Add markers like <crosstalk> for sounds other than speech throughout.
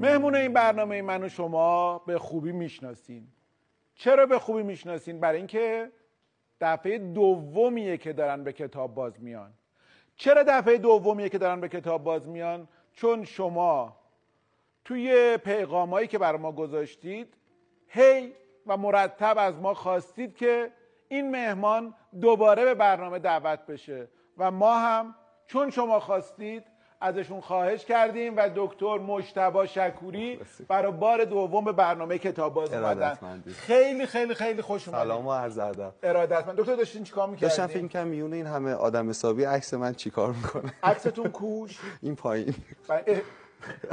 مهمون این برنامه من و شما به خوبی می‌شناسین. چرا به خوبی می‌شناسین؟ برای اینکه دفعه دومیه که دارن به کتاب باز میان. چرا دفعه دومیه که دارن به کتاب باز میان؟ چون شما توی پیغامایی که بر ما گذاشتید هی و مرتب از ما خواستید که این مهمان دوباره به برنامه دعوت بشه. و ما هم چون شما خواستید ازشون خواهش کردیم و دکتر مشتبا شکوری برای بار دوم به برنامه کتاب باز اومدن. خیلی خیلی خیلی خوش اومدید. سلام و عرض ادب. ارادتمند. دکتر داشتین چیکار می‌کردین؟ داشتم فکر کنم میونه این همه آدم حسابی عکس من چیکار می‌کنه؟ عکستون کوش؟ این پایین. اه،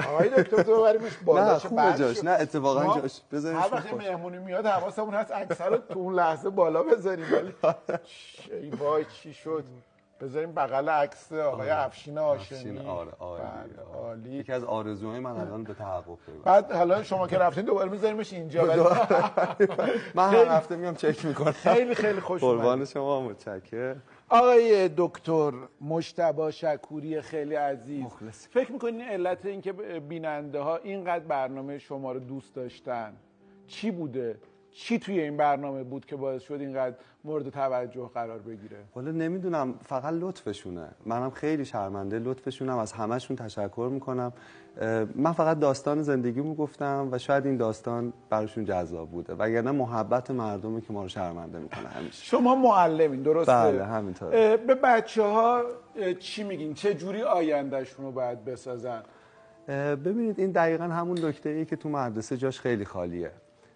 آقای دکتر تو ببریمش بالا نه خوبه جاش. نه اتفاقا جاش. بذارینش هر وقت. مهمونی میاد حواسمون هست رو تو اون لحظه بالا بذاریم. ولی <laughs> ای وای چی شد؟ بذاریم بغل عکس آقای افشین هاشمی. آره عالی بله، آره. عالی. یکی از آرزوهای من الان به تحقق پیوست بعد حالا شما که رفتین دوباره میذاریمش اینجا ولی <laughs> من هر هفته میام چک می‌کنم. خیلی خیلی خوش. قربان شما متشکر آقای دکتر مشتبا شکوری خیلی عزیز. مخلص. فکر می‌کنین علت اینکه بیننده ها اینقدر برنامه شما رو دوست داشتن چی بوده؟ چی توی این برنامه بود که باعث شد اینقدر مورد توجه قرار بگیره؟ حالا نمی‌دونم فقط لطفشونه. منم خیلی شرمنده لطفشونم از همشون تشکر می‌کنم. من فقط داستان زندگیمو گفتم و شاید این داستان براشون جذاب بوده. وگرنه محبت مردمه که ما رو شرمنده می‌کنه همیشه. شما معلمین درسته؟ بله، همینطوره. به بچه ها چی میگین؟ چه جوری آیندهشون رو باید بسازن؟ ببینید این دقیقا همون نکته ای که تو مدرسه جاش خیلی خالیه.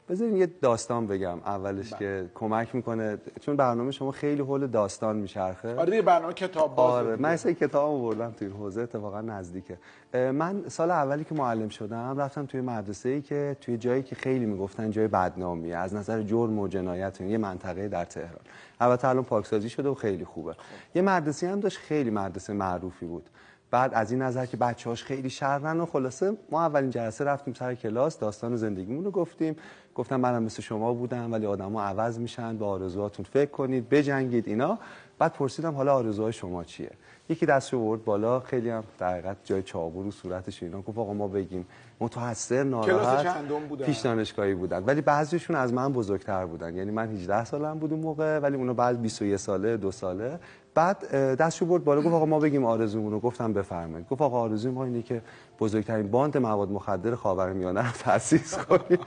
بذارین یه داستان بگم اولش که کمک می‌کنه. چون برنامه شما خیلی حول داستان میچرخه. آره دیگه برنامه کتاب باز آره من سه کتاب آوردم تو این حوزه اتفاقا نزدیکه. من سال اولی که معلم شدم رفتم توی مدرسه ای که توی جایی که خیلی می‌گفتن جای بدنامیه. از نظر جرم و جنایت یه منطقه در تهران. البته الان پاکسازی شده و خیلی خوبه. یه مدرسه هم داشت خیلی مدرسه معروفی بود. بعد از این نظر که بچه‌هاش خیلی شرن و خلاصه ما اولین جلسه رفتیم سر کلاس داستان زندگیمون رو گفتیم. گفتم منم مثل شما بودم ولی آدما عوض میشن به آرزوهاتون فکر کنید بجنگید اینا. بعد پرسیدم حالا آرزوهای شما چیه؟ یکی دستشو برد بالا خیلی هم در حقیقت جای چاقو رو صورتش اینا. گفت آقا ما بگیم. متحسر ناراحت بودن؟ پیش دانشگاهی بودن. ولی بعضیشون از من بزرگتر بودن. یعنی من 18 سالم بود اون موقع ولی اونا بعد 21 ساله دو ساله. بعد دستشو برد بالا گفت آقا ما بگیم آرزومون رو. گفتم بفرمایید. گفت آقا آرزوی ما اینه که بزرگترین باند مواد مخدر خاورمیانه رو تأسیس کنیم.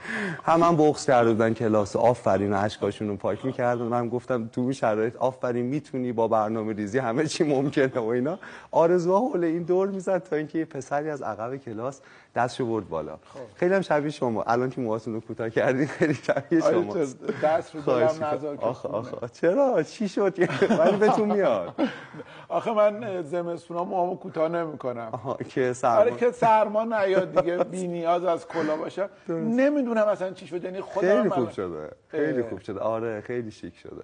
هم هم بغض کرده بودن کلاس آفرین و اشکاشون رو پاک می‌کردن. من گفتم تو این شرایط آفرین می‌تونی با برنامه ریزی همه چی ممکنه و اینا. آرزوها حول این دور می‌زد تا اینکه یه پسری از عقب کلاس دستشو برد بالا. خیلی هم شبیه شما. الان که موهاتون رو کوتاه کردین خیلی شبیه آره شما. دست رو دلم. نذار چرا؟ چی شد؟ <laughs> ولی بهتون میاد. آخه من زمستونا موامو کوتاه نمی‌کنم. که سرما آره که سرما نیاد دیگه <laughs> بی نیاز از کلا باشم نمی‌دونم اصلا چی شد یعنی خودم خیلی خوب شده خیلی. خوب شده. آره خیلی شیک شده.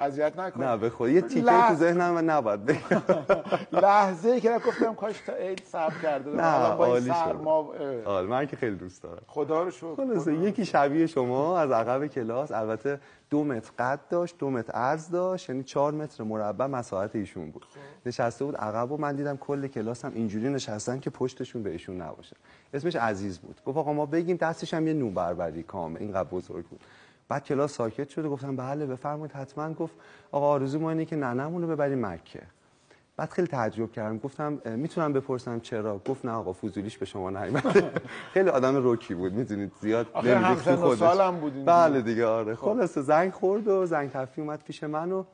اذیت نکن نه به خود یه تیکه تو ذهنم من نباید بگم. <laughs> لحظه ای که گفتم کاش تا عید صبر کرده نه الان با این عالی اه، آره من که خیلی دوست دارم. خدا رو شکر. خلاصه یکی شبیه شما از عقب کلاس البته دو متر قد داشت دو متر عرض داشت یعنی چهار متر مربع مساحت ایشون بود. نشسته بود عقب و من دیدم کل کلاس هم اینجوری نشستن که پشتشون به ایشون نباشه. اسمش عزیز بود. گفت آقا ما بگیم دستش هم یه نو بربری کامل اینقدر بزرگ بود. بعد کلاس ساکت شد و گفتم بله بفرمایید حتما گفت آقا آرزو ما اینه که ننمون رو ببریم مکه. بعد خیلی تعجب کردم. گفتم می‌تونم بپرسم چرا؟ گفت نه آقا فوزولیش به شما نیومده. <laughs> خیلی آدم روکی بود می‌دونید؟ زیاد و خودش. بودین بله دیگه. آره. خلاصه زنگ خورد و زنگ تفریح اومد پیش من و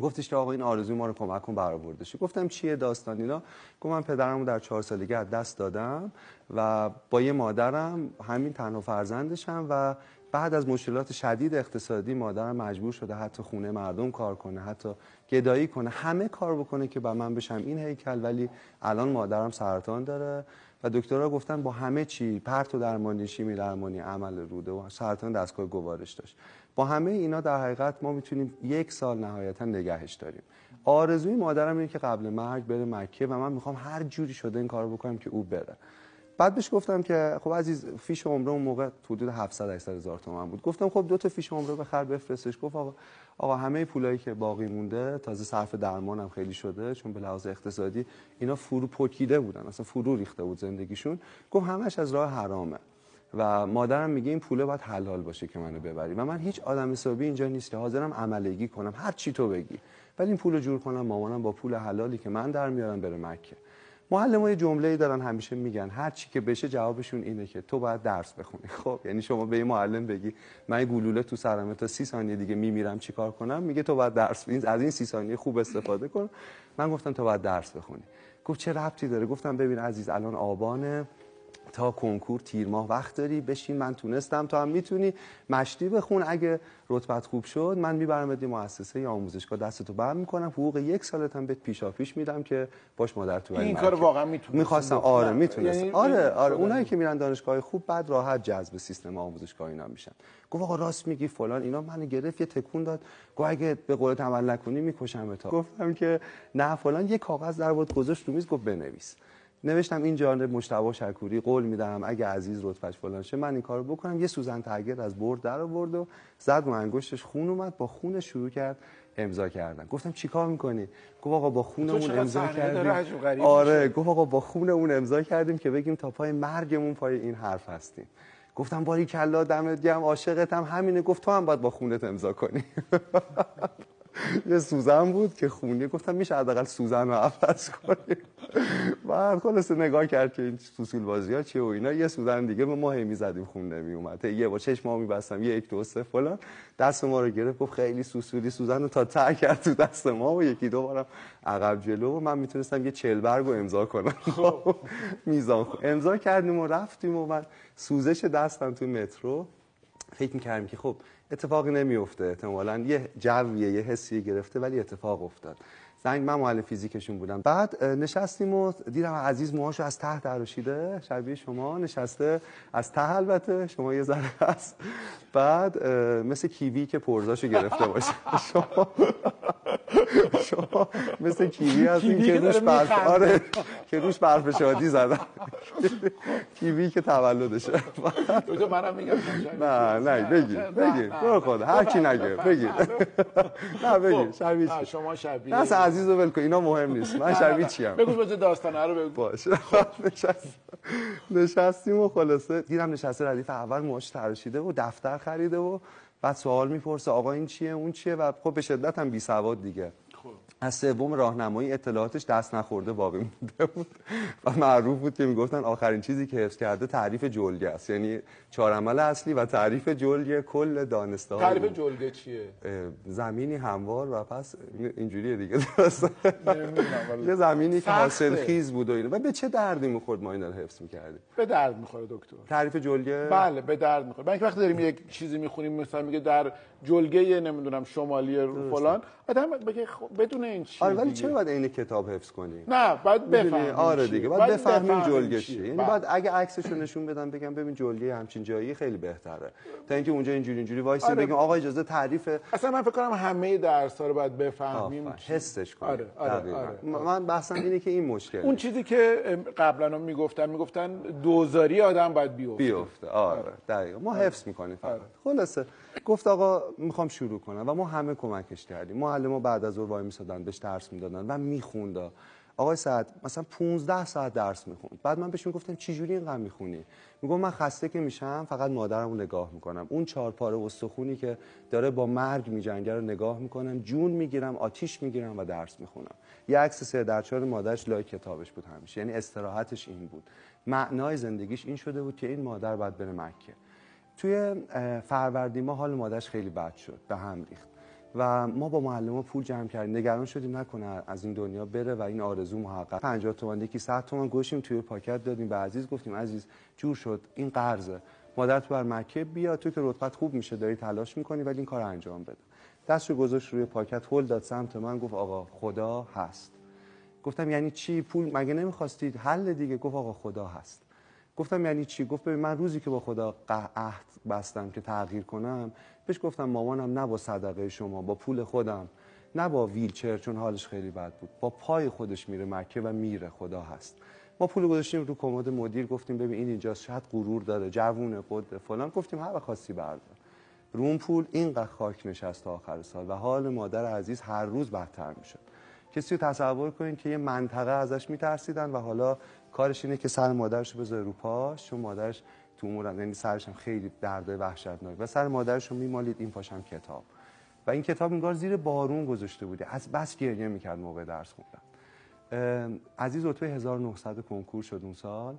گفتش که آقا این آرزوی ما رو کمک کن برآورده گفتم چیه داستان اینا؟ گفت من پدرمو در چهار سالگی از دست دادم و با یه مادرم همین تنها فرزندشم و بعد از مشکلات شدید اقتصادی مادرم مجبور شده حتی خونه مردم کار کنه حتی گدایی کنه همه کار بکنه که با من بشم این هیکل. ولی الان مادرم سرطان داره و دکترها گفتن با همه چی پرت و درمانی شیمی درمانی عمل روده و سرطان دستگاه گوارش داشت. با همه اینا در حقیقت ما می‌تونیم یک سال نهایتا نگهش داریم. آرزوی مادرم اینه که قبل مرگ بره مکه و من می‌خوام هر جوری شده این کارو بکنم که او بره. بعد بهش گفتم که خب عزیز فیش عمره اون موقع حدود 700 800 هزار تومان بود. گفتم خب دو تا فیش عمره بخر بفرستش. گفت آقا آقا همه پولایی که باقی مونده تازه صرف درمانم خیلی شده چون به لحاظ اقتصادی اینا فرو پکیده بودن اصلا فرو ریخته بود زندگیشون. گفت همش از راه حرامه. و مادرم میگه این پوله باید حلال باشه که منو ببری. و من هیچ آدم حسابی اینجا نیست که حاضرم عملگی کنم. هر چی تو بگی. ولی این پول جور کنم مامانم با پول حلالی که من در میارم بره مکه. معلم یه جمله دارن همیشه میگن هر چی که بشه جوابشون اینه که تو باید درس بخونی. <laughs> خب یعنی شما به این معلم بگی من گلوله تو سرمه تا سی ثانیه دیگه میمیرم چیکار کنم؟ میگه تو باید درس این از این سی ثانیه خوب استفاده کن. من گفتم تو باید درس بخونی. گفت چه ربطی داره؟ گفتم ببین عزیز الان آبانه. تا کنکور تیر ماه وقت داری بشین من تونستم. تو هم می‌تونی مشتی بخون. اگه رتبت خوب شد من می‌برم یه مؤسسه یا آموزشگاه. دستتو برم می‌کنم. حقوق یک سالت هم بهت پیشا پیش میدم که باش مادر تو این کار واقعا می‌تونم می‌خواستم. آره می‌تونست یعنی آره آره. اونایی که میرن دانشگاه خوب بعد راحت جذب سیستم آموزشگاه اینا میشن. گفت آقا راست میگی فلان. اینا منو گرفت یه تکون داد. گفت اگه به قولت عمل نکنی می‌کشم تا گفتم که نه فلان. یه کاغذ در بود گذاشت رو میز گفت بنویس. نوشتم این جانب مشتبه شکوری قول میدم اگه عزیز رتبهش فلان شه من این کارو بکنم. یه سوزن ترگیر از برد در آورد و زد رو انگشتش خون اومد با خون شروع کرد امضا کردن. گفتم چیکار می‌کنی؟ گفت آقا با خون اون امضا کردیم. آره گفت آقا با خون اون امضا کردیم که بگیم تا پای مرگمون پای این حرف هستیم. گفتم باری کلا دمت گرم عاشقتم. همینه گفت تو هم باید با خونت امضا کنی. <laughs> <laughs> یه سوزن بود که خونی گفتم میشه حداقل سوزن رو عوض کنیم. بعد خلاص نگاه کرد که این سوسول بازی ها چیه و اینا. یه سوزن دیگه ما هی می‌زدیم خون نمی اومد یه با چشم ها میبستم یه یک دو سه فلان. دست ما رو گرفت گفت خیلی سوسولی سوزن رو تا ته کرد تو دست ما و یکی دو بارم عقب جلو و من می‌تونستم یه چل برگ رو امضا کنم. خب. میزان امضا کردیم و رفتیم و من سوزش دستم تو مترو. فکر می‌کردم که خب اتفاقی نمیفته احتمالا یه جویه یه حسی گرفته ولی اتفاق افتاد. زنگ من معلم فیزیکشون بودم. بعد نشستیم و دیدم عزیز موهاشو از ته درشیده شبیه شما نشسته. از ته البته شما یه ذره هست. بعد مثل کیوی که پرزاشو گرفته باشه. <laughs> شما <laughs> شما مثل کیوی هستین که روش برف آره که روش برف شادی زدن. کیوی که تولدشه. تو منم میگم نه نه بگی بگی برو خدا هر کی نگه بگی <laughs> نه بگی شبیه شما شبیه نه عزیز رو ولکن اینا مهم نیست. من شبیه چیم؟ بگو بذار داستانه رو بگو. باشه. <laughs> نشستیم و خلاصه دیدم نشسته ردیف اول موهاش تراشیده و دفتر خریده و بعد سوال می‌پرسه آقا این چیه؟ اون چیه؟ و خب به شدت هم بی سواد دیگه. از سوم راهنمایی اطلاعاتش دست نخورده باقی مونده بود. و معروف بود که می‌گفتن آخرین چیزی که حفظ کرده تعریف جلگه است. یعنی چهار عمل اصلی و تعریف جلگه کل دانسته تعریف جلگه چیه؟ زمینی هموار و پس اینجوریه دیگه. درست یه زمینی که حاصل خیز بود و اینه و به چه دردی می‌خورد ما اینا رو حفظ می‌کردیم؟ به درد می‌خوره دکتر. تعریف جلگه؟ بله به درد می‌خوره. من وقتی داریم یک چیزی می‌خونیم مثلا میگه در جلگه نمی‌دونم شمالی فلان. آدم بگه بدون این چیز آره ولی چرا باید این کتاب حفظ کنی؟ نه باید بفهمیم آره دیگه باید بفهمیم جلگه چیه یعنی بعد اگه عکسشو نشون بدم بگم ببین جلگه همچین جایی خیلی بهتره. تا اینکه اونجا اینجوری اینجوری وایس آره. بگیم آقا اجازه تعریف اصلا من فکر کنم همه درس ها رو باید بفهمیم حسش کنیم. آره آره, آره. من بحثم اینه که این مشکل اون چیزی که قبلا می‌گفتن می‌گفتن دوزاری آدم باید بیفته. بیفته. آره دقیقاً. ما حفظ می‌کنیم فقط. خلاصه. گفت آقا می‌خوام شروع کنم و ما همه کمکش کردیم. معلم بعد از ظهر وای میسادن بهش درس می‌دادن و می‌خوند. آقای سعد مثلا 15 ساعت درس می‌خوند. بعد من بهش می‌گفتم چه جوری اینقدر می‌خونی؟ میگم من خسته که میشم فقط مادرمو نگاه می‌کنم. اون چهار پاره استخونی که داره با مرگ میجنگه رو نگاه می‌کنم جون می‌گیرم آتیش می‌گیرم و درس می‌خونم. یه عکس سه در چهار مادرش لای کتابش بود همیشه. یعنی استراحتش این بود. معنای زندگیش این شده بود که این مادر باید بره مکه. توی فروردین ما حال مادرش خیلی بد شد به هم ریخت. و ما با معلم پول جمع کردیم. نگران شدیم نکنه از این دنیا بره و این آرزو محقق. 50 تومن یکی 100 تومن گوشیم توی پاکت دادیم. به عزیز گفتیم عزیز جور شد این قرضه. مادرت بر مکه بیا تو که رتبت خوب میشه داری تلاش می‌کنی ولی این کار انجام بده. دستشو گذاشت روی پاکت هول داد سمت من گفت آقا خدا هست. گفتم یعنی چی؟ پول مگه نمی‌خواستید؟ حل دیگه. گفت آقا خدا هست. گفتم یعنی چی؟ گفت ببین من روزی که با خدا عهد بستم که تغییر کنم بهش گفتم مامانم نه با صدقه شما با پول خودم نه با ویلچر چون حالش خیلی بد بود. با پای خودش میره مکه و میره خدا هست. ما پول گذاشتیم رو کمد مدیر گفتیم ببین این اینجا شاید غرور داره جوونه قده فلان. گفتیم هر خاصی بردار. رو اون پول اینقدر خاک نشست تا آخر سال و حال مادر عزیز هر روز بدتر می‌شد. کسی رو تصور کنید که یه منطقه ازش میترسیدن و حالا کارش اینه که سر مادرش بذاره رو پاش چون مادرش تو امورم یعنی سرش هم خیلی درد وحشتناک. و سر مادرش رو میمالید این پاشم کتاب. و این کتاب انگار زیر بارون گذاشته بودی از بس گریه می‌کرد موقع درس خوندن. عزیز رتبه 1900 کنکور شد اون سال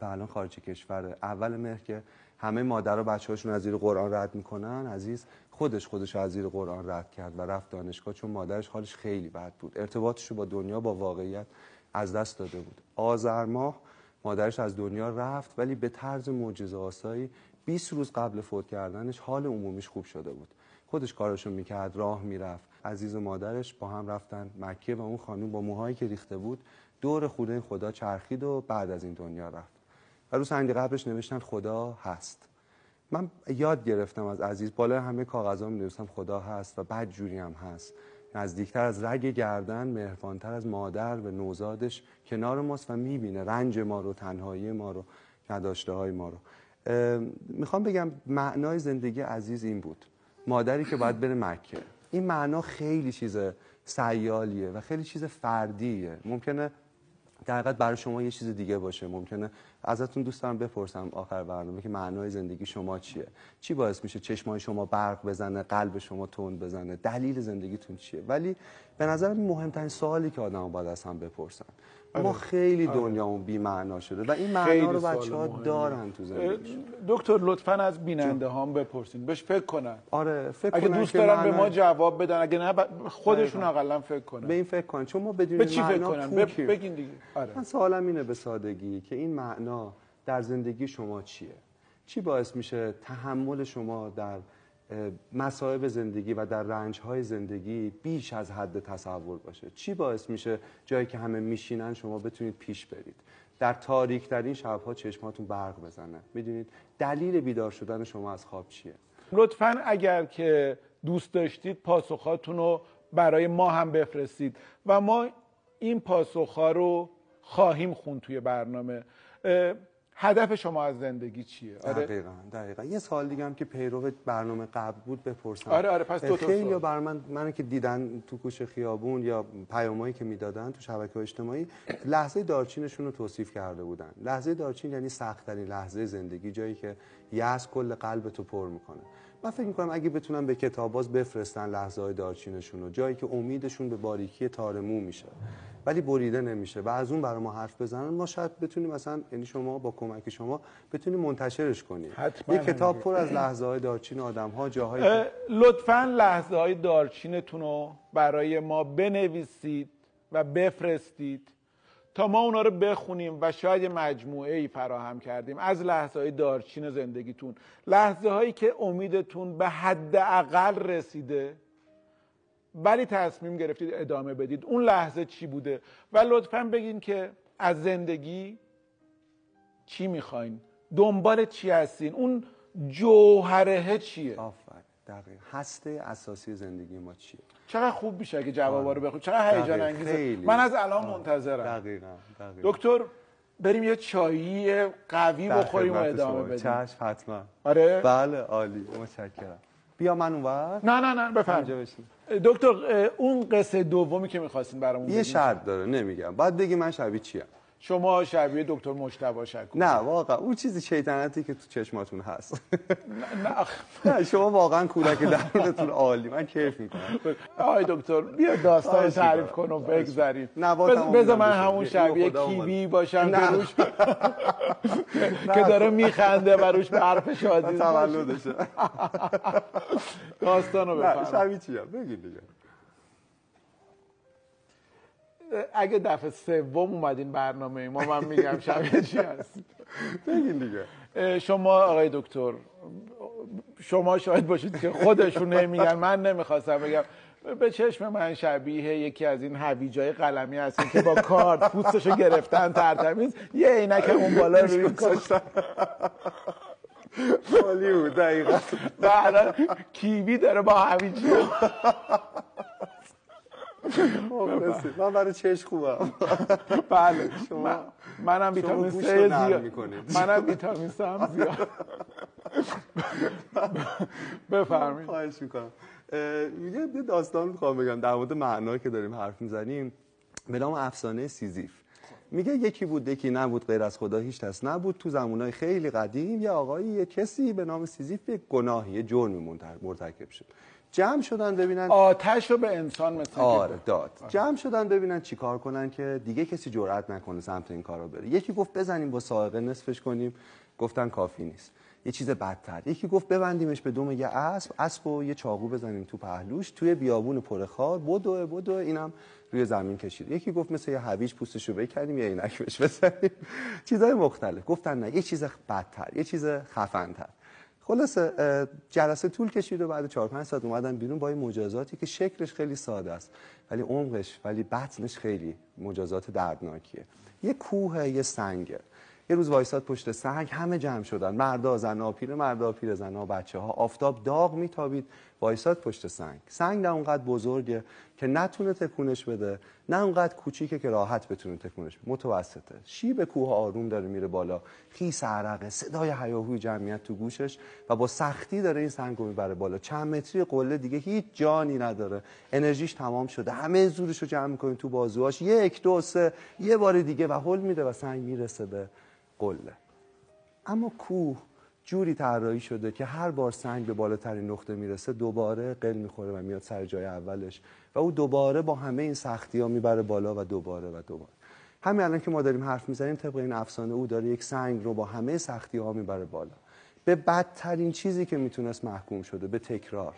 و الان خارج کشور. اول مهر که همه مادر و بچه هاشون از زیر قرآن رد می‌کنن. عزیز خودش خودش از زیر قرآن رد کرد و رفت دانشگاه چون مادرش حالش خیلی بد بود. ارتباطش رو با دنیا با واقعیت از دست داده بود. آذر ماه مادرش از دنیا رفت ولی به طرز معجزه آسایی 20 روز قبل فوت کردنش حال عمومیش خوب شده بود. خودش کارشو می‌کرد راه می‌رفت. عزیز و مادرش با هم رفتن مکه و اون خانوم با موهایی که ریخته بود دور خونه خدا چرخید و بعد از این دنیا رفت. و رو سنگ قبرش نوشتن خدا هست. من یاد گرفتم از عزیز بالای همه کاغذها می نوشتم خدا هست و بعد جوری هم هست. نزدیکتر از رگ گردن مهربانتر از مادر و نوزادش کنار ماست و می‌بینه رنج ما رو تنهایی ما رو نداشته های ما رو. می‌خوام بگم معنای زندگی عزیز این بود. مادری که باید بره مکه. این معنا خیلی چیز سیالیه و خیلی چیز فردیه. ممکنه در حقیقت برای شما یه چیز دیگه باشه. ممکنه ازتون دوست دارم بپرسم آخر برنامه که معنای زندگی شما چیه؟ چی باعث میشه چشمای شما برق بزنه قلب شما تند بزنه؟ دلیل زندگیتون چیه؟ ولی به نظر مهمترین سوالی که آدم باید از هم بپرسن. ما آره. خیلی آره. دنیامون بی معنا شده و این معنا رو بچه ها. دارن تو زندگیشون دکتر لطفا از بیننده هام بپرسین. بهش فکر کنن. آره فکر اگه کنن دوست دارن به معنای- ما جواب بدن. اگه نه ب- خودشون. اقلا فکر کنن. به این فکر کنن. چون ما بدون به چی فکر معنا کنن ب-. بگین دیگه. آره. من سوالم اینه به سادگی که این معنا در زندگی شما چیه؟ چی باعث میشه تحمل شما در مصائب زندگی و در رنجهای زندگی بیش از حد تصور باشه. چی باعث میشه جایی که همه میشینن شما بتونید پیش برید؟ در تاریک ترین شبها چشماتون برق بزنه. می‌دونید دلیل بیدار شدن شما از خواب چیه؟ لطفا اگر که دوست داشتید پاسخاتون رو برای ما هم بفرستید و ما این پاسخها رو خواهیم خون توی برنامه. هدف شما از زندگی چیه؟ آره. دقیقا دقیقا. یه سال دیگه هم که پیرو برنامه قبل بود بپرسم. آره، آره، پس دو تا خیلی. بر من من که دیدن تو کوچه خیابون یا پیامایی که می‌دادن تو شبکه اجتماعی لحظه دارچینشون رو توصیف کرده بودن. لحظه دارچین یعنی سختترین لحظه زندگی جایی که یأس کل قلب تو پر می‌کنه. من فکر می‌کنم اگه بتونن به کتاب باز بفرستن لحظه های دارچینشون رو جایی که امیدشون به باریکی تارمو میشه. ولی بریده نمیشه و از اون برای ما حرف بزنن ما شاید بتونیم مثلا یعنی شما با کمک شما بتونیم منتشرش کنیم یه کتاب. پر از لحظه های دارچین آدم ها جاهایی اه، که- لطفا لحظه های دارچینتون رو برای ما بنویسید و بفرستید تا ما اونا رو بخونیم و شاید یه مجموعه ای فراهم کردیم از لحظه های دارچین زندگیتون لحظه هایی که امیدتون به حد اقل رسیده ولی تصمیم گرفتید ادامه بدید. اون لحظه چی بوده؟ و لطفا بگین که از زندگی چی می‌خواین؟ دنبال چی هستین؟ اون جوهره چیه؟ آفرین. دقیق. هسته اساسی زندگی ما چیه؟ چقدر خوب میشه اگه جوابا رو بخونید چقدر هیجان دقیق. انگیزه. خیلی. من از الان منتظرم. دقیقا دقیقا. دکتر بریم یه چایی قوی در بخوریم و خدمت ادامه شما. بدیم. چشم حتما. آره. بله عالی. متشکرم. بیا من اونور نه نه نه اینجا بشین. دکتر اون قصه دومی که می‌خواستین برامون یه شرط داره نمیگم. باید بگی من شبیه چیم؟ شما شبیه دکتر مجتبی شکور نه واقعا اون چیزی شیطنتی که تو چشماتون هست نه. <laughs> نه شما واقعا کودک درونتون عالی من کیف می‌کنم آقای دکتر بیا داستان تعریف. کن و بز- بذار من. همون شبیه کیوی. باشم که. روش <laughs> که داره میخنده و روش به حرف شادی. <laughs> تولدشه داستان رو نه بفرمایید شبیه چیم بگی دیگه اگه دفعه سوم اومدین برنامه ما من میگم <laughs> شبیه چی هست؟ بگین دیگه. شما آقای دکتر شما شاید باشید که خودشون نمیگن من نمی‌خواستم بگم. به چشم من شبیه یکی از این هویجای قلمی هستین که با کارت پوستشو گرفتن ترتمیز یه عینک اون بالا روی گذاشتن عالی بود دقیقا. الان کیوی داره با هویجی. <laughs> من برای چش خوبم. <laughs> بله شما منم ویتامین نرم زیاد. منم ویتامین C هم زیاد. <laughs> بفرمایید. خواهش می‌کنم. یه یه داستان می‌خوام بگم. در مورد معنا که داریم حرف می‌زنیم. به نام افسانه سیزیف. میگه یکی بود یکی نبود غیر از خدا هیچ کس نبود. تو زمانهای خیلی قدیم یه آقایی یه کسی به نام سیزیف یک گناهی یه جرمی مرتکب شد. جمع شدن ببینن. آتش رو به انسان مثل آره. داد. جمع شدن ببینن چیکار کنن که دیگه کسی جرئت نکنه سمت این کارا بره. یکی گفت بزنیم با سائقه نصفش کنیم. گفتن کافی نیست. یه چیز بدتر. یکی گفت ببندیمش به دم یه اسب. اسب و یه چاقو بزنیم تو پهلوش. توی بیابون پر خار بدو بدو. اینم روی زمین کشید. یکی گفت مثل یه هویج پوستشو بکردیم یه عینک بهش بزنیم. <laughs> چیزای مختلف. گفتن نه. یه چیز بدتر. یه چیز خفن‌تر. خلاصه جلسه طول کشید و بعد 4 5 ساعت اومدن بیرون با این مجازاتی که شکلش خیلی ساده است ولی عمقش ولی بطنش خیلی مجازات دردناکیه. یه کوه یه سنگه. یه روز وایساد پشت سنگ همه جمع شدن. مردا زنا پیر مردا پیر زنا بچه ها آفتاب داغ میتابید. وایساد پشت سنگ. سنگ نه اونقدر بزرگه که نتونه تکونش بده نه اونقدر کوچیکه که راحت بتونه تکونش بده. متوسطه. شیب کوه آروم داره میره بالا. خیس عرقه صدای هیاهوی جمعیت تو گوشش و با سختی داره این سنگ رو می‌بره بالا. چند متری قله دیگه هیچ جانی نداره. انرژیش تمام شده. همه زورش رو جمع می‌کنه تو بازوهاش. یک دو سه یه بار دیگه و هل میده و سنگ می‌رسه به قله. اما کوه جوری طراحی شده که هر بار سنگ به بالاترین نقطه می‌رسه دوباره قل می‌خوره و میاد سر جای اولش. و او دوباره با همه این سختی ها می‌بره بالا و دوباره و دوباره. همین الان که ما داریم حرف می‌زنیم طبق این افسانه او داره یک سنگ رو با همه سختی ها می‌بره بالا. به بدترین چیزی که می‌تونست محکوم شده به تکرار.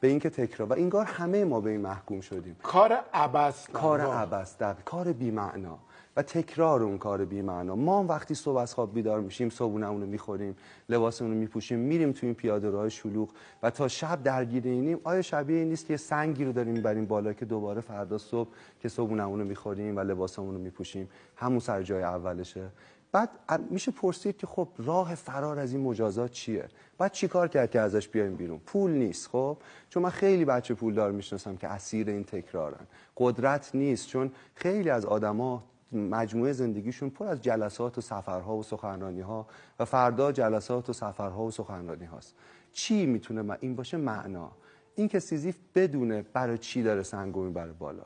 به اینکه تکرار. و اینگار همه ما به این محکوم شدیم. کار عبس کار عبس دقیق. کار بی‌معنا. تکرار اون کار بی‌معنا. ما هم وقتی صبح از خواب بیدار میشیم صبحونمون رو می‌خوریم لباسمون رو میپوشیم میریم تو این پیاده راه شلوغ و تا شب درگیر اینیم آیا شبیه این نیست که سنگی رو داریم می‌بریم بالا که دوباره فردا صبح که صبحونمون رو می‌خوریم و لباسمون رو میپوشیم؟ همون سر جای اولشه. بعد میشه پرسید که خب راه فرار از این مجازات چیه؟ بعد چیکار کرد که ازش بیایم بیرون؟ پول نیست خب؟ چون من خیلی بچه پولدار می‌شناسم که اسیر این تکرارن. قدرت نیست چون خیلی از آدما مجموعه زندگیشون پر از جلسات و سفرها و سخنرانی ها و فردا جلسات و سفرها و سخنرانی هاست. چی می‌تونه این باشه معنا؟ این که سیزیف بدونه برای چی داره سنگو می‌بره بالا.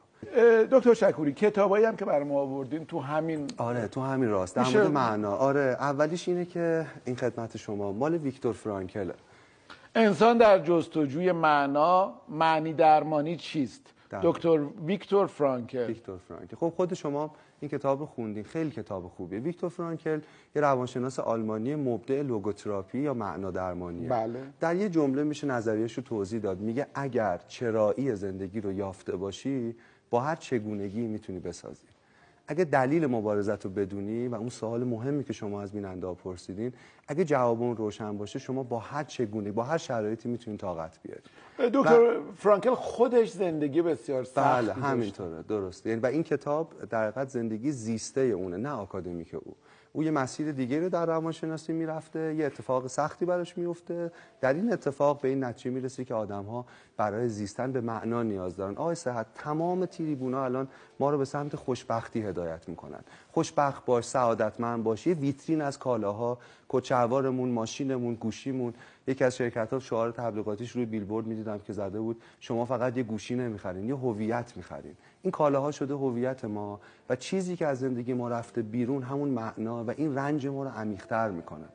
دکتر شکوری کتابایی هم که برای ما آوردین تو همین آره تو همین راست. در مورد معنا. آره اولیش اینه که این خدمت شما مال ویکتور فرانکله انسان در جستجوی معنا معنی درمانی چیست. دکتر ویکتور فرانکل. ویکتور فرانکل. خب خود شما این کتاب رو خوندین. خیلی کتاب خوبیه. ویکتور فرانکل یه روانشناس آلمانی مبدع لوگوتراپی یا معنا درمانیه. بله. در یه جمله میشه نظریش رو توضیح داد. میگه اگر چرایی زندگی رو یافته باشی با هر چگونگی می‌تونی بسازی. اگه دلیل مبارزت رو بدونی و اون سوال مهمی که شما از بیننده پرسیدین اگه جواب اون روشن باشه شما با هر چگونه با هر شرایطی می‌تونید طاقت بیاری. دکتر فرانکل خودش زندگی بسیار سخت بله. همینطوره درسته. یعنی و این کتاب در حقیقت زندگی زیسته اونه نه آکادمیک او. او یه مسیر دیگه رو در روانشناسی می‌رفته یه اتفاق سختی براش میفته در این اتفاق به این نتیجه می‌رسه که آدم ها برای زیستن به معنا نیاز دارن. آقای صحت تمام تریبونا الان ما رو به سمت خوشبختی هدایت می‌کنن. خوشبخت باش سعادتمند باش. یه ویترین از کالاها کچهوارمون ماشینمون گوشیمون. یکی از شرکت ها شعار تبلیغاتیش روی بیلبورد می‌دیدم که زده بود شما فقط یه گوشی نمی‌خرین یه هویت می‌خرین. این کالاها شده هویت ما و چیزی که از زندگی ما رفته بیرون همون معنا و این رنج ما رو عمیق‌تر می‌کنه.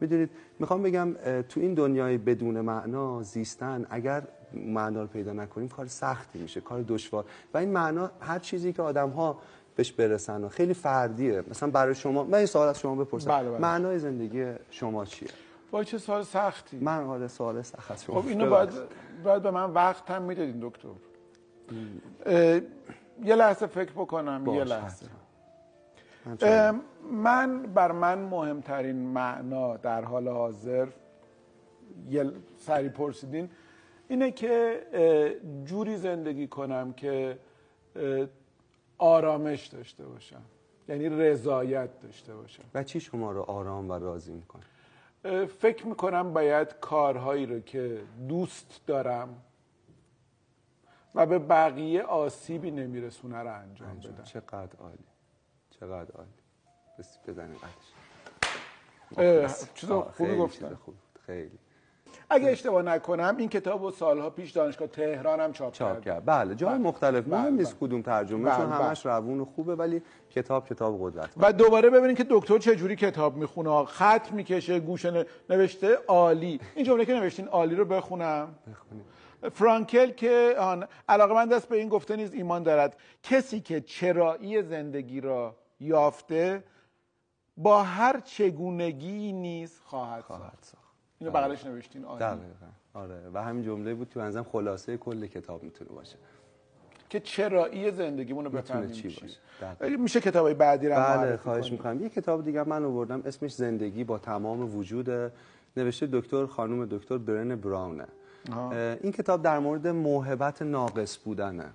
می‌دونید می‌خوام بگم تو این دنیای بدون معنا زیستن اگر معنا رو پیدا نکنیم کار سختی میشه کار دشوار. و این معنا هر چیزی که آدم ها بهش برسن و خیلی فردیه. مثلا برای شما من این سوال از شما بپرسم. بله، بله. معنای زندگی شما چیه؟ وای چه سوال سختی. من حالا سوال سخت از شما. خب اینو باید. باید به من وقت هم می‌دادین دکتر. یه لحظه فکر بکنم یه لحظه. من بر من مهمترین معنا در حال حاضر یه سری پرسیدین اینه که جوری زندگی کنم که آرامش داشته باشم. یعنی رضایت داشته باشم. و چی شما رو آرام و راضی می‌کنه؟ فکر می‌کنم باید کارهایی رو که دوست دارم و به بقیه آسیبی نمیرسونه رو انجام بدم. چقدر عالی. چقدر عالی. بس بزنیم قدش. چیز خوبی گفتن. خیلی. اگه اشتباه نکنم این کتاب رو سالها پیش دانشگاه تهران هم چاپ, چاپ کرد. کرد. بله جای بله. مختلف. بله، مهم نیست بله. کدوم ترجمه چون بله، همش روون و خوبه ولی کتاب کتاب قدرت. و دوباره ببینید که دکتر چه جوری کتاب می‌خونه. خط می‌کشه گوشه نوشته عالی. این جمله که نوشتین عالی رو بخونم. بخونیم. فرانکل که آن علاقه من دست به این گفته نیز ایمان دارد. کسی که چرایی زندگی را یافته با هر چگونگی نیز خواهد, خواهد ساخت. اینو بغلش نوشتین. عالی دقیقا. آره. و همین جمله بود تو انزم خلاصه کل کتاب می‌تونه باشه. که چرایی زندگیمون رو می‌تونه بفهمیم چی باشه. دقیقا. میشه کتابای بعدی رو بله خواهش؟ می‌کنم. یه کتاب دیگه من آوردم اسمش زندگی با تمام وجود نوشته دکتر خانم دکتر برن براونه. این کتاب در مورد موهبت ناقص بودنه.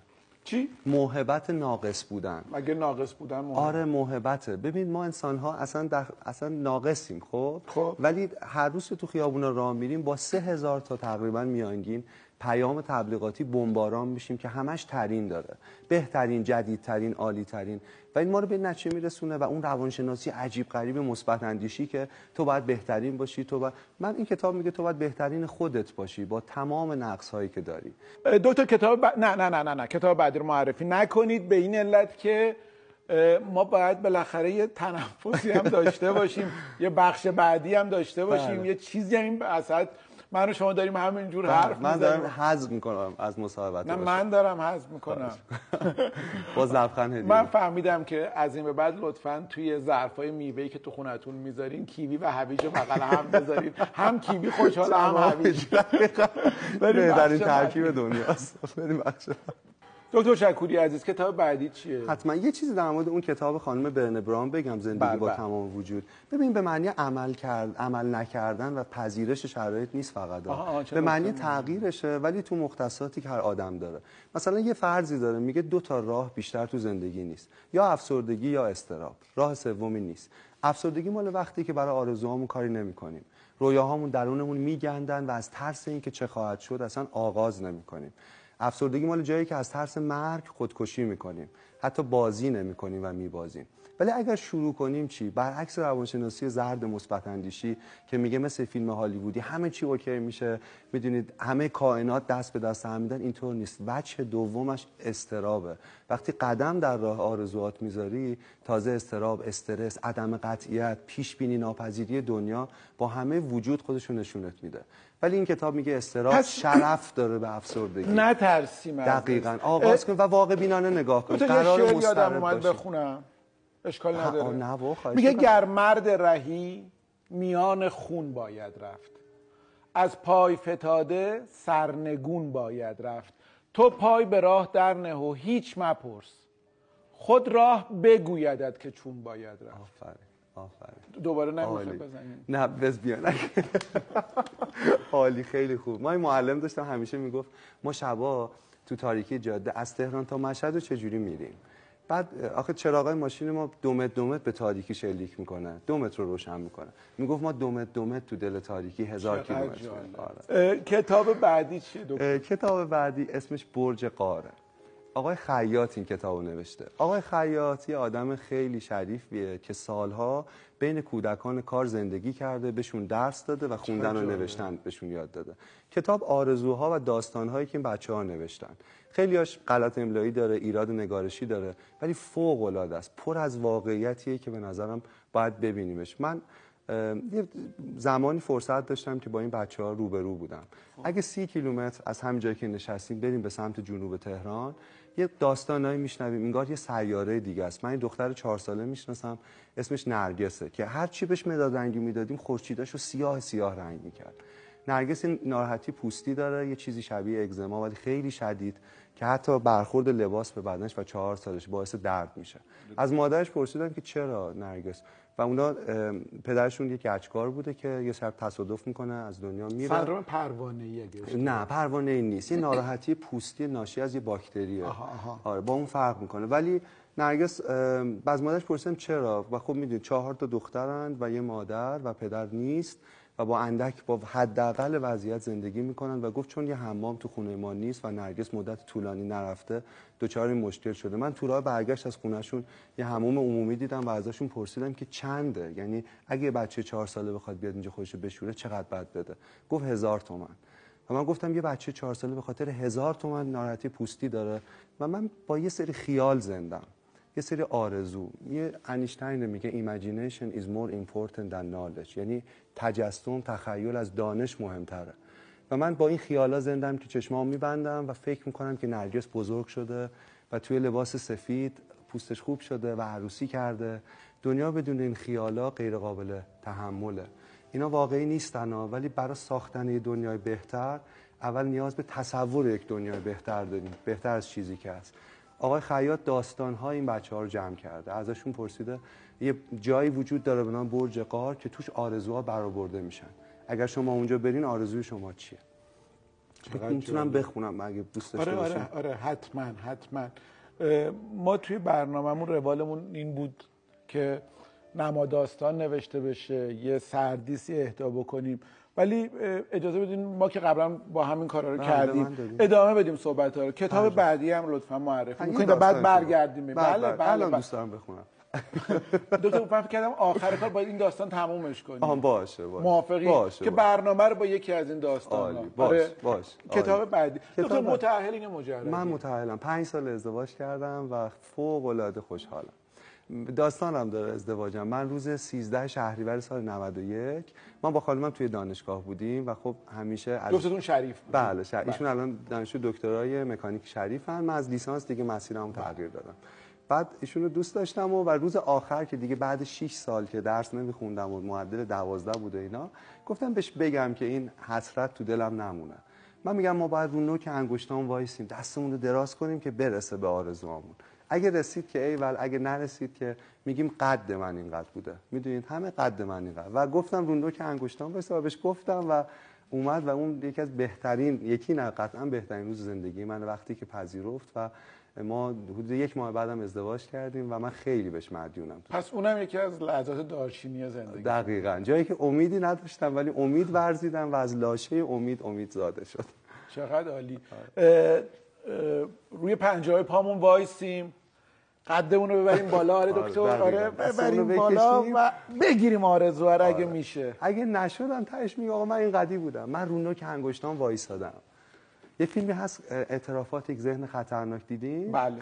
چی موهبت ناقص بودن مگه ناقص بودن مهم؟ آره موهبته ببین ما انسان ها اصلا, در... اصلا ناقصیم خب خب. ولی هر روز که تو خیابونا راه میریم با سه هزار تا تقریبا میانگین پیام تبلیغاتی بمباران میشیم که همش ترین داره. بهترین جدیدترین عالی ترین و این ما رو به نتیجه میرسونه و اون روانشناسی عجیب غریب مثبت اندیشی که تو باید بهترین باشی تو باید... من این کتاب میگه تو باید بهترین خودت باشی با تمام نقص هایی که داری. دکتر کتاب ب... نه نه نه نه نه. کتاب بعدی رو معرفی نکنید. به این علت که ما باید بالاخره یه تنفسی هم داشته باشیم یه بخش بعدی هم داشته باشیم بله. یه چیزی هم این من و شما داریم همینجور حرف من دارم حذف می‌کنم از مصاحبت نه من دارم حذف می‌کنم. <laughs> باز لبخند هدیه من فهمیدم که از این به بعد لطفا توی ظرفای میوه‌ای که تو خونتون می‌ذارین کیوی و هویج بغل هم بذارین. هم کیوی خوشحال هم هویج. بریم ترکیب دنیاست. بریم دکتر شکوری عزیز کتاب بعدی چیه؟ حتما. یه چیزی در مورد اون کتاب خانم برن براون بگم زندگی بله، با بله. تمام وجود. ببین به معنی عمل کرد عمل نکردن و پذیرش شرایط نیست فقط. آها، چه به معنی. تغییرشه ولی تو مختصاتی که هر آدم داره. مثلا یه فرضی داره میگه دو تا راه بیشتر تو زندگی نیست. یا افسردگی یا استراب. راه سومی نیست. افسردگی مال وقتی که برای آرزوهامون کاری نمی‌کنیم. رویاهامون درونمون میگندن و از ترس اینکه چه خواهد شد اصلا آغاز نمی‌کنیم. افسردگی مال جایی که از ترس مرگ خودکشی می‌کنیم. حتی بازی نمی‌کنیم و میبازیم. ولی اگر شروع کنیم چی؟ برعکس روانشناسی زرد مثبت اندیشی که میگه مثل فیلم هالیوودی همه چی اوکی میشه. می‌دونید همه کائنات دست به دست هم میدن اینطور نیست. وجه دومش استرابه. وقتی قدم در راه آرزوات می‌ذاری تازه استراب استرس عدم قطعیت پیش بینی ناپذیری دنیا با همه وجود خودشون نشونت میده. ولی این کتاب میگه استراب پس- شرف داره به افسردگی. نه ترسیم از دقیقا. آغاز کن و واقع بینانه نگاه کن. قرار یادم اومد بخونم. اشکال نداره. نه میگه. گر مرد رهی میان خون باید رفت. از پای فتاده سرنگون باید رفت. تو پای به راه در نه و هیچ مپرس. خود راه بگویدد که چون باید رفت. آفرین آفرین. دوباره نمی‌خواد عالی. بزنیم. نه بس بیا. <laughs> عالی خیلی خوب. ما این معلم داشتم همیشه می‌گفت ما شبا تو تاریکی جاده از تهران تا مشهد رو چجوری میریم؟ بعد آخه چراغای ماشین ما دو متر دو متر به تاریکی شلیک می‌کنه. دو متر رو روشن می‌کنه. می‌گفت ما دو متر دو متر تو دل تاریکی هزار کیلومتر. آره. کتاب بعدی چیه کتاب بعدی اسمش برج قاره. آقای خیاط این کتاب رو نوشته. آقای خیاط یه آدم خیلی شریفیه که سالها بین کودکان کار زندگی کرده بهشون درس داده و خوندن و. نوشتن بهشون یاد داده. کتاب آرزوها و داستانهایی که این بچه ها نوشتن. خیلیاش غلط املایی داره ایراد نگارشی داره ولی فوق العاده است. پر از واقعیتیه که به نظرم باید ببینیمش. من یه زمانی فرصت داشتم که با این بچه ها روبرو بودم. اگه سی کیلومتر از همین جایی که نشستیم بریم به سمت جنوب تهران یه داستانایی میشنویم انگار یه سیاره دیگه است. من این دختر چهار ساله می‌شناسم اسمش نرگسه که هر چی بهش مداد رنگی می‌دادیم خورشیداشو سیاه سیاه رنگ می‌کرد. نرگس این ناراحتی پوستی داره یه چیزی شبیه اگزما ولی خیلی شدید که حتی برخورد لباس به بدنش و چهار سالش باعث درد میشه. از مادرش پرسیدم که چرا نرگس؟ و اونا پدرشون یک گچکار بوده که یه شب تصادف می‌کنه از دنیا میره. سندروم پروانه ای نه پروانه ای نیست. یه ناراحتی پوستی ناشی از یه باکتریه. آها، آها. آره با اون فرق می‌کنه. ولی نرگس از مادرش پرسیدم چرا؟ و خب می‌دونید چهار تا دخترند و یه مادر و پدر نیست. و با اندک با حداقل وضعیت زندگی می‌کنن و گفت چون یه حمام تو خونه ما نیست و نرگس مدت طولانی نرفته دچار این مشکل شده. من تو راه برگشت از خونهشون یه حموم عمومی دیدم و ازشون پرسیدم که چنده؟ یعنی اگه بچه چهار ساله بخواد بیاد اینجا خودش بشوره چقدر باید بده؟ گفت هزار تومن. و من گفتم یه بچه چهار ساله به خاطر هزار تومن ناراحتی پوستی داره و من با یه سری خیال زندم. یه سری آرزو. یه انیشتین میگه imagination is more important than knowledge. یعنی تجسم تخیل از دانش مهمتره. و من با این خیالا زندم که چشمام میبندم و فکر می‌کنم که نرگس بزرگ شده و توی لباس سفید پوستش خوب شده و عروسی کرده. دنیا بدون این خیالا غیر قابل تحمله. اینا واقعی نیستن ولی برای ساختن یه دنیای بهتر اول نیاز به تصور یک دنیای بهتر داریم. بهتر از چیزی که هست. آقای خیاط داستان ها این بچه ها رو جمع کرده. ازشون پرسیده یه جایی وجود داره به نام برج قار که توش آرزوها برآورده میشن. اگر شما اونجا برین آرزوی شما چیه؟ می‌تونم بخونم اگه دوست داشته آره آره آره حتما حتما. ما توی برنامهمون روالمون این بود که نما داستان نوشته بشه یه سردیسی اهدا بکنیم. ولی اجازه بدین ما که قبلا با همین کارا رو بله، کردیم ادامه بدیم صحبت ها رو. کتاب بعدی هم لطفا معرفی کنید بعد برگردیم. بله بله بله, بله, الان دوست دارم بخونم. <laughs> دو تا فکر کردم آخر کار باید این داستان تمومش کنیم. آها باشه باشه. موافقی؟ باشه که. برنامه رو با یکی از این داستان عالی. باش، باش. کتاب. بعدی. کتاب دکتر بعد. متأهلین مجردی من متأهلم. پنج سال ازدواج کردم و فوق العاده خوشحالم. داستانم داره ازدواجم من روز 13 شهریور سال 91 من با خانمم توی دانشگاه بودیم و خب همیشه از جفتتون شریف بود. بله شر... ایشون الان دانشجو دکترای مکانیک شریفن. من از لیسانس دیگه مسیرمو تغییر دادم. بعد ایشون رو دوست داشتم و, و روز آخر که دیگه بعد 6 سال که درس نمیخوندم و معدل 12 بود و اینا گفتم بهش بگم که این حسرت تو دلم نمونه. من میگم ما باید رو نوک انگشتام وایسیم دستمون رو دراز کنیم که برسه به آرزوامون اگه رسید که ایول اگه نرسید که میگیم قد من اینقدر بوده. می‌دونید همه قد من اینقدر و گفتم رو نوک انگشتام و بهش گفتم و اومد و اون یکی از بهترین یکی نه قطعا بهترین روز زندگی من. وقتی که پذیرفت و ما حدود یک ماه بعدم ازدواج کردیم و من خیلی بهش مدیونم. پس اونم یکی از لحظات دارشینی زندگی. دقیقا. جایی که امیدی نداشتم ولی امید ورزیدم و از لاشه امید امید زاده شد. چقدر عالی. اه، اه، روی پنجه های پامون وایسیم. قدمون رو ببریم بالا. آره آره، دکتر. آره ببریم بالا. و بگیریم آرزو رو اگه میشه. اگه نشدم تهش میگه آقا من این قدی بودم. من رو نوک انگشتام وایسادم. یه فیلمی هست اعترافات یک ذهن خطرناک دیدین؟ بله.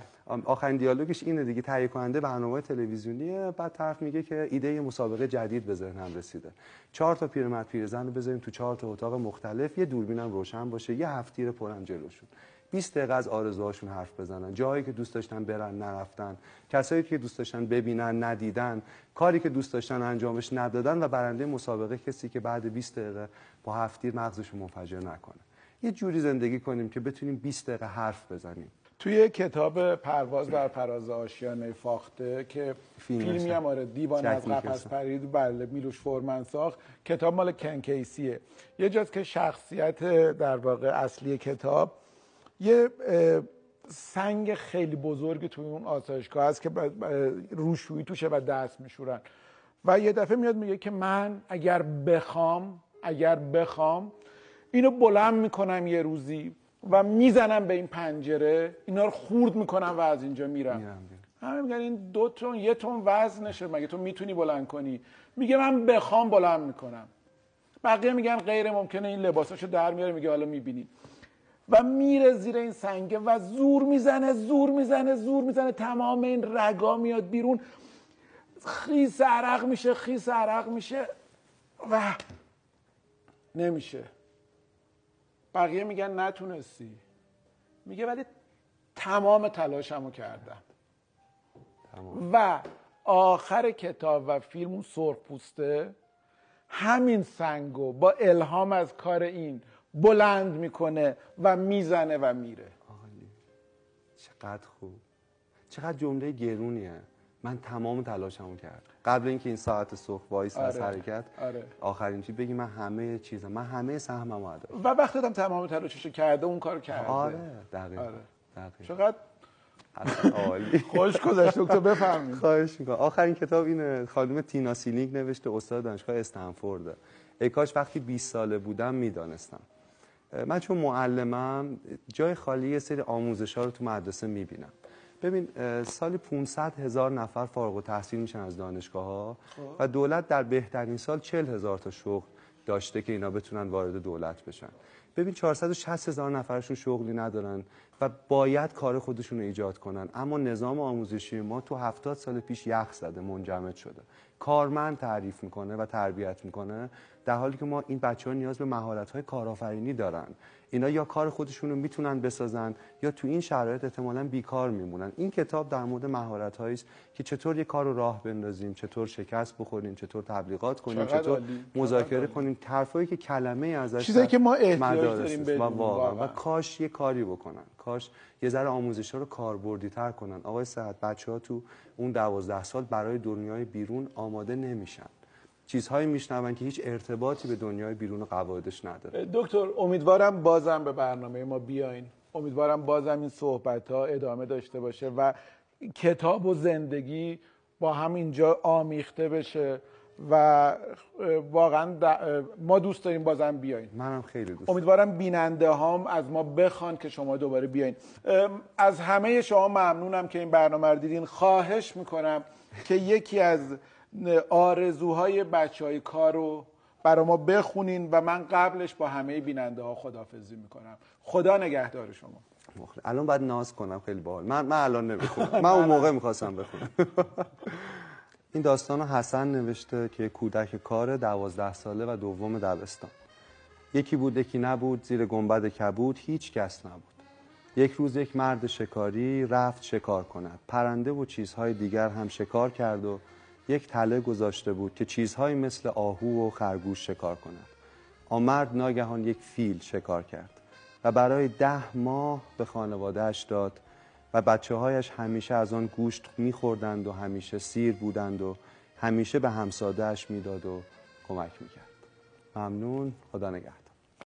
آخرین دیالوگش اینه دیگه تهیه کننده برنامه تلویزیونیه. بعد طرف میگه که ایده یه مسابقه جدید به ذهنم رسیده. چهار تا پیرمرد پیرزن رو بذاریم تو چهار تا اتاق مختلف. یه دوربینم روشن باشه. یه هفتیر پرم جلوشون. 20 دقیقه از آرزوهاشون حرف بزنن. جایی که دوست داشتن برن نرفتن. کسایی که دوست داشتن ببینن ندیدن. کاری که دوست داشتن انجامش ندادن و برنده مسابقه کسی که بعد 20 دقیقه با هفتیر مغزش منفجر نکنه. یه جوری زندگی کنیم که بتونیم 20 دقیقه حرف بزنیم. توی کتاب پرواز بر فراز آشیانه فاخته که فیلمش فیلمی هم آره دیوان از قفس. پرید. بله میلوش فورمن ساخت. کتاب مال کنکیسیه یه جاست که شخصیت در واقع اصلی کتاب یه سنگ خیلی بزرگی توی اون آسایشگاه هست که روشویی توشه و دست میشورن. و یه دفعه میاد میگه که من اگر بخوام اگر بخوام اینو بلند می‌کنم یه روزی و می‌زنم به این پنجره اینا رو خورد می‌کنم و از اینجا میرم. همه میگن این دو تون یه تون وزنشه مگه تو می‌تونی بلند کنی؟ میگه من بخوام بلند می‌کنم. بقیه میگن غیر ممکنه این لباساشو در میاره میگه حالا می‌بینی. و میره زیر این سنگه و زور می‌زنه زور می‌زنه زور می‌زنه. تمام این رگا میاد بیرون. خیس عرق میشه خیس عرق میشه. و نمیشه. بقیه میگن نتونستی. میگه ولی تمام تلاشمو کردم. و آخر کتاب و فیلم اون سرخ پوسته همین سنگو با الهام از کار این بلند می‌کنه و می‌زنه و میره. عالی. چقدر خوب. چقدر جمله گرونیه. من تمام تلاشمو کردم. قبل اینکه این ساعت صبح voice از آره. حرکت آره. آخرین چی بگی من همه چیزم من همه سهممو ادا. و وقتی آدم تمام تلاششو کرده اون کار کرده. آره دقیقا آره. دقیقا. چقدر؟ عالی. <laughs> خوش گذشت دکتر بفرمایید. خواهش می‌کنم. آخرین کتاب اینه خانم تینا سیلینگ نوشته استاد دانشگاه استنفورد ای کاش وقتی 20 ساله بودم می‌دانستم. من چون معلمم جای خالی یه سری آموزش ها رو تو مدرسه می‌بینم. ببین سالی 500 هزار نفر فارغ و تحصیل میشن از دانشگاه ها و دولت در بهترین سال 40 هزار تا شغل داشته که اینا بتونن وارد دولت بشن. ببین 460 هزار نفرشون شغلی ندارن و باید کار خودشون رو ایجاد کنن. اما نظام آموزشی ما تو 70 سال پیش یخ زده منجمد شده. کارمند تعریف می‌کنه و تربیت می‌کنه. در حالی که ما این بچه ها نیاز به مهارت های کارآفرینی دارن. اینا یا کار خودشون رو می‌تونن بسازن یا تو این شرایط احتمالا بیکار میمونن. این کتاب در مورد مهارت است که چطور یه کار رو راه بندازیم چطور شکست بخوریم چطور تبلیغات کنیم چطور مذاکره کنیم. حرفایی که کلمه ازش چیزایی که ما احتیاج داریم و, واقعا. و کاش یه کاری بکنن. کاش یه ذره آموزش ها رو کاربردی تر کنن. آقای صحت بچه ها تو اون دوازده سال برای دنیای بیرون آماده نمیشن. چیزهایی میشنون که هیچ ارتباطی به دنیای بیرون قواعدش نداره. دکتر امیدوارم بازم به برنامه ما بیاین. امیدوارم بازم این صحبت ها ادامه داشته باشه و کتاب و زندگی با هم اینجا آمیخته بشه و واقعا ما دوست داریم بازم بیاین. منم خیلی دوست امیدوارم بیننده هام از ما بخوان که شما دوباره بیاین. از همه شما ممنونم که این برنامه رو دیدین. خواهش می‌کنم که یکی از آرزوهای بچه های کار رو ما بخونین و من قبلش با همه بیننده ها خدافزی می‌کنم. خدا نگهدار شما. الان باید ناز کنم خیلی باحال. من من الان نمی‌خونم. <laughs> من اون موقع می‌خواستم بخونم. <laughs> این داستان حسن نوشته که کودک کار دوازده ساله و دوم دبستان. یکی بود یکی نبود زیر گنبد کبود هیچ کس نبود. یک روز یک مرد شکاری رفت شکار کند. پرنده و چیزهای دیگر هم شکار کرد و یک تله گذاشته بود که چیزهایی مثل آهو و خرگوش شکار کند. آمرد ناگهان یک فیل شکار کرد و برای ده ماه به خانوادهش داد و بچه هایش همیشه از آن گوشت میخوردند و همیشه سیر بودند و همیشه به همسادهش می‌داد و کمک می‌کرد. ممنون. خدا نگهد